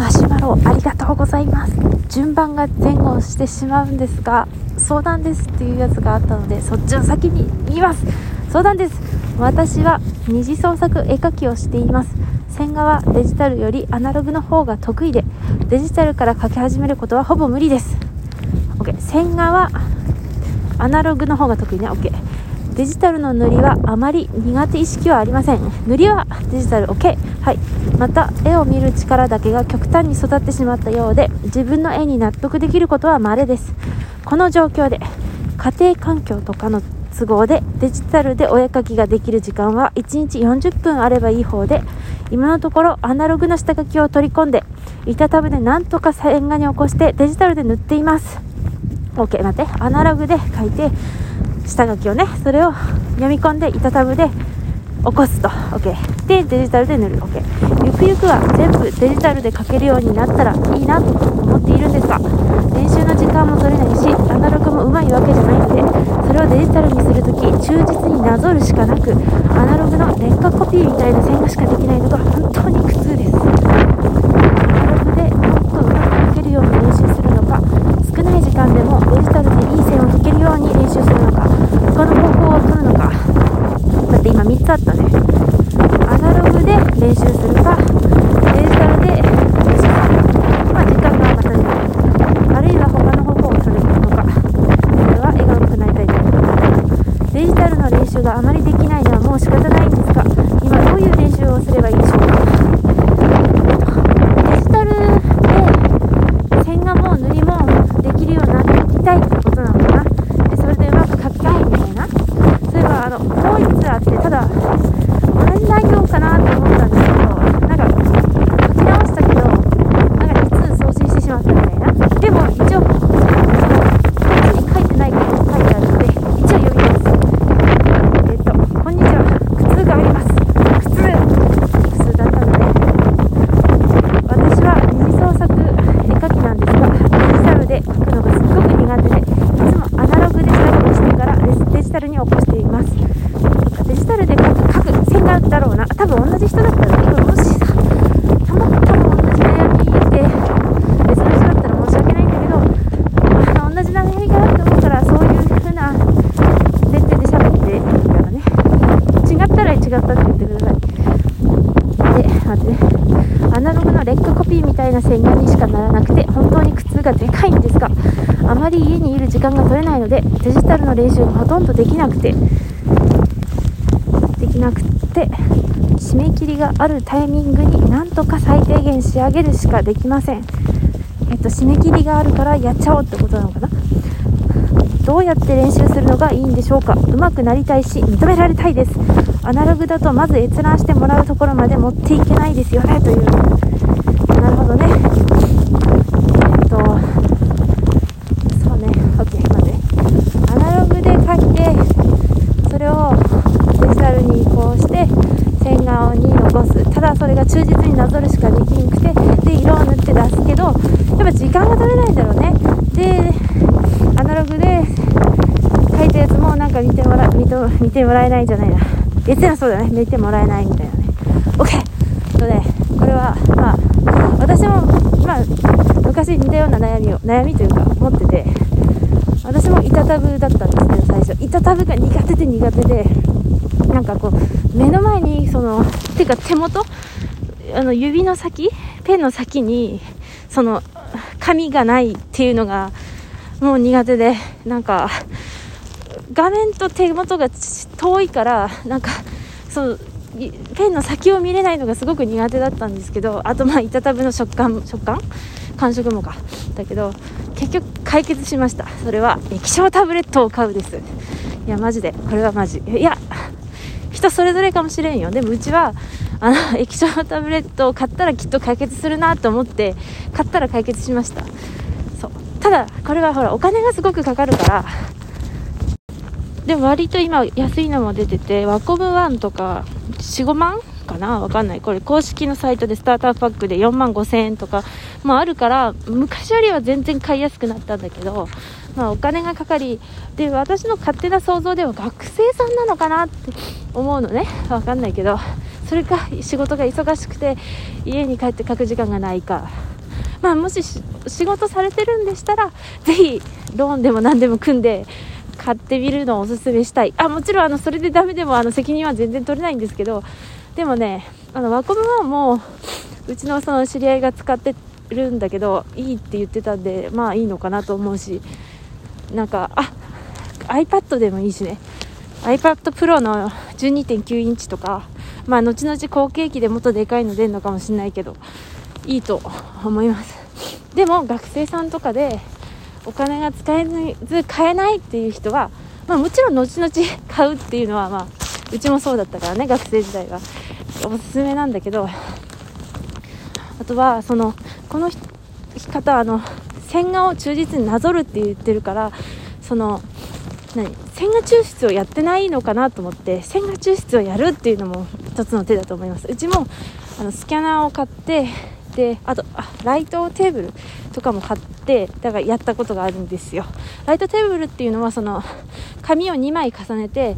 マシュマロありがとうございます。順番が前後してしまうんですが相談ですっていうやつがあったのでそっちを先に言います。相談です。私は二次創作絵描きをしています。線画はデジタルよりアナログの方が得意でデジタルから描き始めることはほぼ無理です。OK 線画はアナログの方が得意ね。OK デジタルの塗りはあまり苦手意識はありません。塗りはデジタル OK はい。また絵を見る力だけが極端に育ってしまったようで自分の絵に納得できることは稀です。この状況で家庭環境とかの都合でデジタルでお絵描きができる時間は1日40分あればいい方で今のところアナログの下書きを取り込んで板タブでなんとか線画に起こしてデジタルで塗っています。OK 待って。アナログで書いて下書きをねそれを読み込んで板タブで起こすと。OK でデジタルで塗る。OK ゆくゆくは全部デジタルで書けるようになったらいいなと思っているんですが練習の時間も取れないしアナログもうまいわけじゃないのでそれをデジタルにするとき忠実になぞるしかなくアナログの劣化コピーみたいな線画しかできないのが本当に苦痛ですアナログでもっとうまく書けるように練習するのか少ない時間でもデジタルでいい線を引けるように練習するのか他の方法を取るのかだって今3つあったねアナログで練習するかデジタルで練習するまあ時間がまたねあるいは他の方法を取るのかそれは絵が上手くなりたいということデジタルの練習があまりできないのはもう仕方ないんですが今どういう練習をすればいいでしょうかデジタルで線画も塗りもできるようになりたいってことなのかなでそれでうまく描きたいみたいなそういえばあのもう一つあってただ同じ内容かなと思ったんですけどなんか書き直したけどなんか2通送信してしまったみたいなでも一応そのこっちに書いてないことも書いてあるので一応読みますえっとこんにちは苦痛があります苦痛苦痛だったので私は二次創作絵描きなんですがデジタルで描くのがすっごく苦手でいつもアナログで下書きしてからデデジタルに起こしていますデジタルで描く描く線画だろうな多分同じ人だったらこれもしさたまたま同じ悩みで別の人だったら申し訳ないんだけどあの同じ悩みかなと思ったらそういう風な前提で喋っていいからね違ったら違ったって言ってくださいで待ってねアナログの劣化コピーみたいな線画にしかならなくて本当に苦痛がでかいんですがあまり家にいる時間が取れないのでデジタルの練習がほとんどできなくてできなくて締め切りがあるタイミングになんとか最低限仕上げるしかできません。えっと締め切りがあるからやっちゃおうってことなのかな？どうやって練習するのがいいんでしょうか？上手くなりたいし認められたいです。アナログだとまず閲覧してもらうところまで持っていけないですよね。という。なるほどねえっとそうね OK 待ってアナログで書いてそれをデジタルに移行して線画に残すただそれが忠実になぞるしかできなくてで色を塗って出すけどやっぱ時間が取れないんだろうね。でアナログで書いたやつもなんか見てもら見と見てもらえないんじゃないな。別にそうだね。見てもらえないみたいなね。OK とねこれはまあ私もまあ昔似たような悩みを悩みというか持ってて私も板タブだったんですけど最初。板タブが苦手で苦手でなんかこう目の前にそのてか手元あの指の先ペンの先にその紙がないっていうのがもう苦手でなんか画面と手元が遠いからなんかそうペンの先を見れないのがすごく苦手だったんですけどあとまあ板タブの食感食感？感触もか。だけど結局解決しました。それは液晶タブレットを買うです。いやマジで。これはマジ。いや人それぞれかもしれんよ。でもうちはあの液晶のタブレットを買ったらきっと解決するなと思って買ったら解決しました。そう。ただこれはほらお金がすごくかかるから。でも割と今安いのも出ててワコム1とか45万かな？わかんない。これ公式のサイトでスターターパックで4万5千円とかもあるから昔よりは全然買いやすくなったんだけどまあお金がかかりで私の勝手な想像では学生さんなのかなって思うのね。わかんないけど。それか仕事が忙しくて家に帰って書く時間がないか。まあもし仕事されてるんでしたらぜひローンでも何でも組んで買ってみるのをおすすめしたい。あもちろんあのそれでダメでもあの責任は全然取れないんですけどでもねあのワコムはもううちのその知り合いが使ってるんだけどいいって言ってたんでまあいいのかなと思うしなんかあ iPad でもいいしね。iPad Pro の12.9インチとかまあ後々後継機でもっとでかいの出るのかもしれないけどいいと思います。でも学生さんとかでお金が使えず買えないっていう人は、まあ、もちろん後々 買うっていうのは、まあ、うちもそうだったからね学生時代は。おすすめなんだけどあとはそのこの方あの線画を忠実になぞるって言ってるからその何？線画抽出をやってないのかなと思って線画抽出をやるっていうのも一つの手だと思います。うちもあのスキャナーを買ってであとあライトテーブルとかも買ってだからやったことがあるんですよ。ライトテーブルっていうのはその紙を2枚重ねて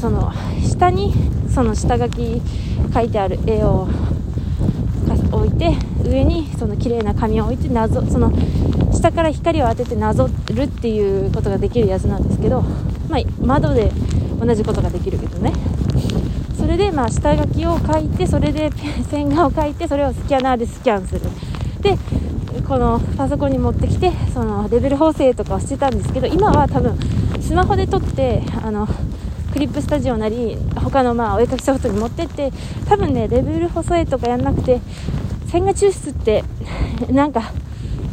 その下にその下書き書いてある絵を置いて上にその綺麗な紙を置いてなぞその下から光を当ててなぞるっていうことができるやつなんですけど、まあ、窓で同じことができるけどね。それでまあ下書きを書いてそれで 線画を書いてそれをスキャナーでスキャンする。でこのパソコンに持ってきてそのレベル補正とかをしてたんですけど今は多分スマホで撮ってあのクリップスタジオなり他のまあお絵かきソフトに持ってって多分ねレベル補正とかやんなくて線画抽出ってなんか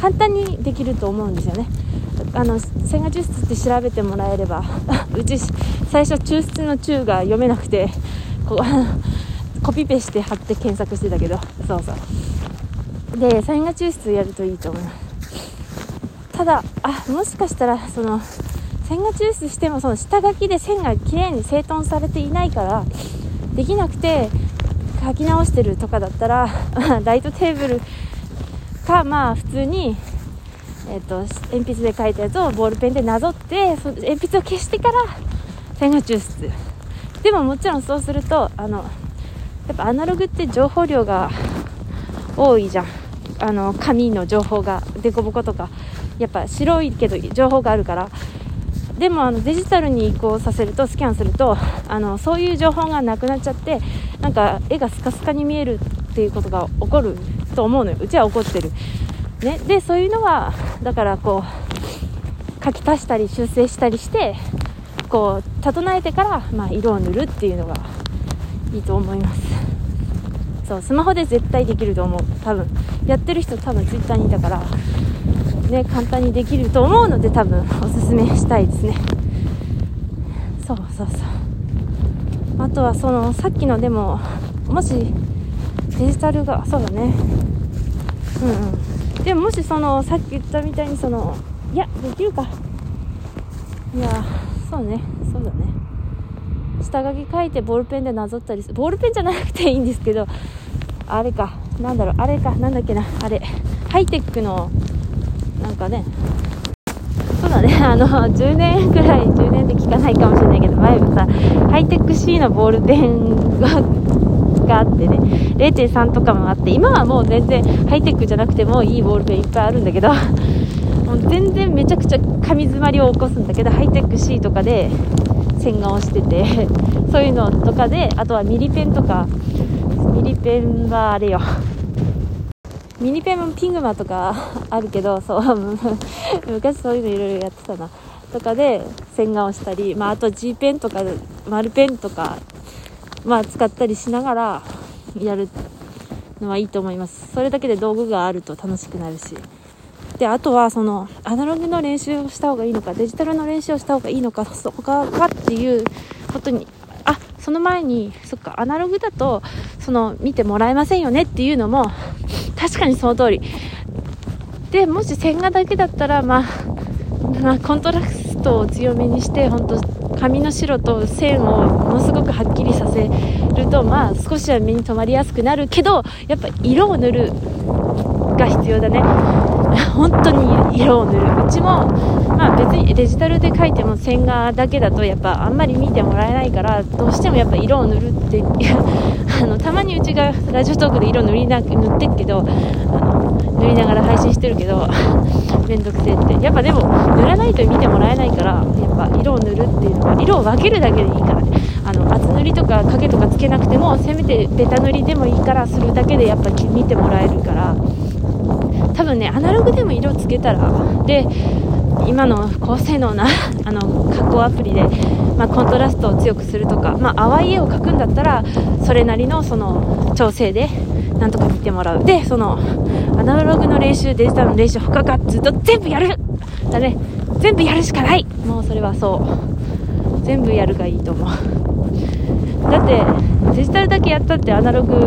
簡単にできると思うんですよね。あの線画抽出って調べてもらえれば うち最初抽出の中が読めなくてこ コピペして貼って検索してたけどそうそう。で線画抽出やるといいと思いますただあもしかしたらその線画抽出してもその下書きで線がきれいに整頓されていないからできなくて書き直してるとかだったら ライトテーブルかまあ普通に、えーと、鉛筆で書いたやつをボールペンでなぞってそ鉛筆を消してから線画抽出。でももちろんそうするとあのやっぱアナログって情報量が多いじゃん。あの紙の情報が凸凹とか。やっぱ白いけど情報があるから。でもあのデジタルに移行させるとスキャンするとあのそういう情報がなくなっちゃってなんか絵がスカスカに見えるっていうことが起こる。と思うのよ。うちは起こってる、ね、でそういうのはだからこう書き足したり修正したりしてこう整えてから、まあ、色を塗るっていうのがいいと思います。そうスマホで絶対できると思う。多分。やってる人多分 Twitter にいたからね簡単にできると思うので多分おすすめしたいですね。そうそうそう。あとはそのさっきのでももしデジタルがそうだね。うんうん。でももしそのさっき言ったみたいにそのいやできるか。いやそうね。そうだね。下書き書いてボールペンでなぞったりするボールペンじゃなくていいんですけどあれか。なんだろう。あれか。なんだっけな。あれ。ハイテックのなんかね。そうだね。あの10年くらい10年で聞かないかもしれないけど前はさハイテック C のボールペンががあってね0.3とかもあって今はもう全然ハイテクじゃなくてもいいボールペンいっぱいあるんだけど もう全然めちゃくちゃ紙詰まりを起こすんだけどハイテク C とかで線画をしてて そういうのとかであとはミリペンとかミリペンはあれよ。ミニペンもピグマとか あるけどそう昔そういうのいろいろやってたな。とかで線画をしたり、まあ、あと G ペンとか丸ペンとか、まあ、使ったりしながらやるのはいいと思います。それだけで道具があると楽しくなるし。であとはそのアナログの練習をした方がいいのかデジタルの練習をした方がいいのかそこかっていうことにあその前にそっかアナログだとその見てもらえませんよねっていうのも確かにその通り。でもし線画だけだったら、まあ、まあ、コントラストを強めにして本当紙の白と線をものすごくはっきりさせるとまあ少しは目に留まりやすくなるけどやっぱ色を塗るが必要だね。本当に色を塗る。うちも、まあ、別にデジタルで描いても線画だけだとやっぱあんまり見てもらえないからどうしてもやっぱ色を塗るって あのたまにうちがラジオトークで色塗りな塗ってっけどあの塗りながら配信してるけど めんどくせえって。やっぱでも塗らないと見てもらえないからやっぱ色を塗るっていうのは色を分けるだけでいいからね。あの厚塗りとか影とかつけなくてもせめてベタ塗りでもいいからするだけでやっぱ見てもらえるから。多分ねアナログでも色つけたらで今の高性能な あの加工アプリで、まあ、コントラストを強くするとか、まあ、淡い絵を描くんだったらそれなりのその調整でなんとか見てもらう。でそのアナログの練習デジタルの練習他がずっと全部やる。だね。全部やるしかない。もうそれはそう。全部やるがいいと思う。だってデジタルだけやったってアナログ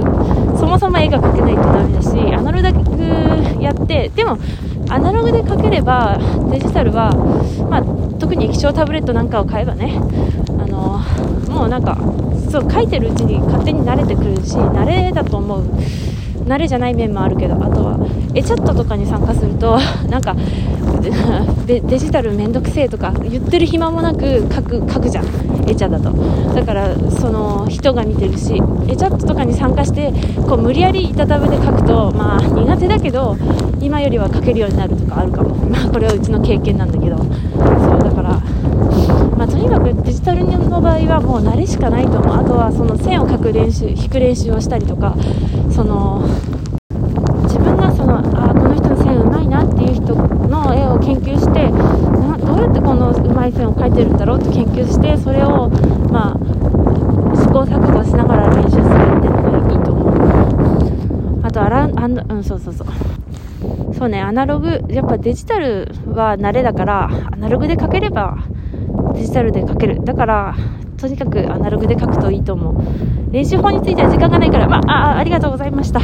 そもそも絵が描けないとダメだしアナログだけやってでもアナログで描ければデジタルは、まあ、特に液晶タブレットなんかを買えばね。あのもうなんかそう書いてるうちに勝手に慣れてくるし慣れだと思う。慣れじゃない面もあるけどあとはエチャットとかに参加すると なんか デジタルめんどくせえとか言ってる暇もなく書く書くじゃん。エチャだと。だからその人が見てるしエチャットとかに参加してこう無理やり板タブで書くとまあ苦手だけど今よりは書けるようになるとかあるかも。まあこれはうちの経験なんだけど。そうだからまあ、とにかくデジタルの場合はもう慣れしかないと思う。あとはその線を描く練習引く練習をしたりとかその自分がそのあこの人の線うまいなっていう人の絵を研究してなどうやってこのうまい線を描いてるんだろうって研究してそれをまあ試行錯誤しながら練習するっていうのがいいと思うあとうんそうそうそう。そうねアナログやっぱデジタルは慣れだからアナログで描ければデジタルで書ける。だからとにかくアナログで書くといいと思う。練習法については時間がないから、まあ、あありがとうございました。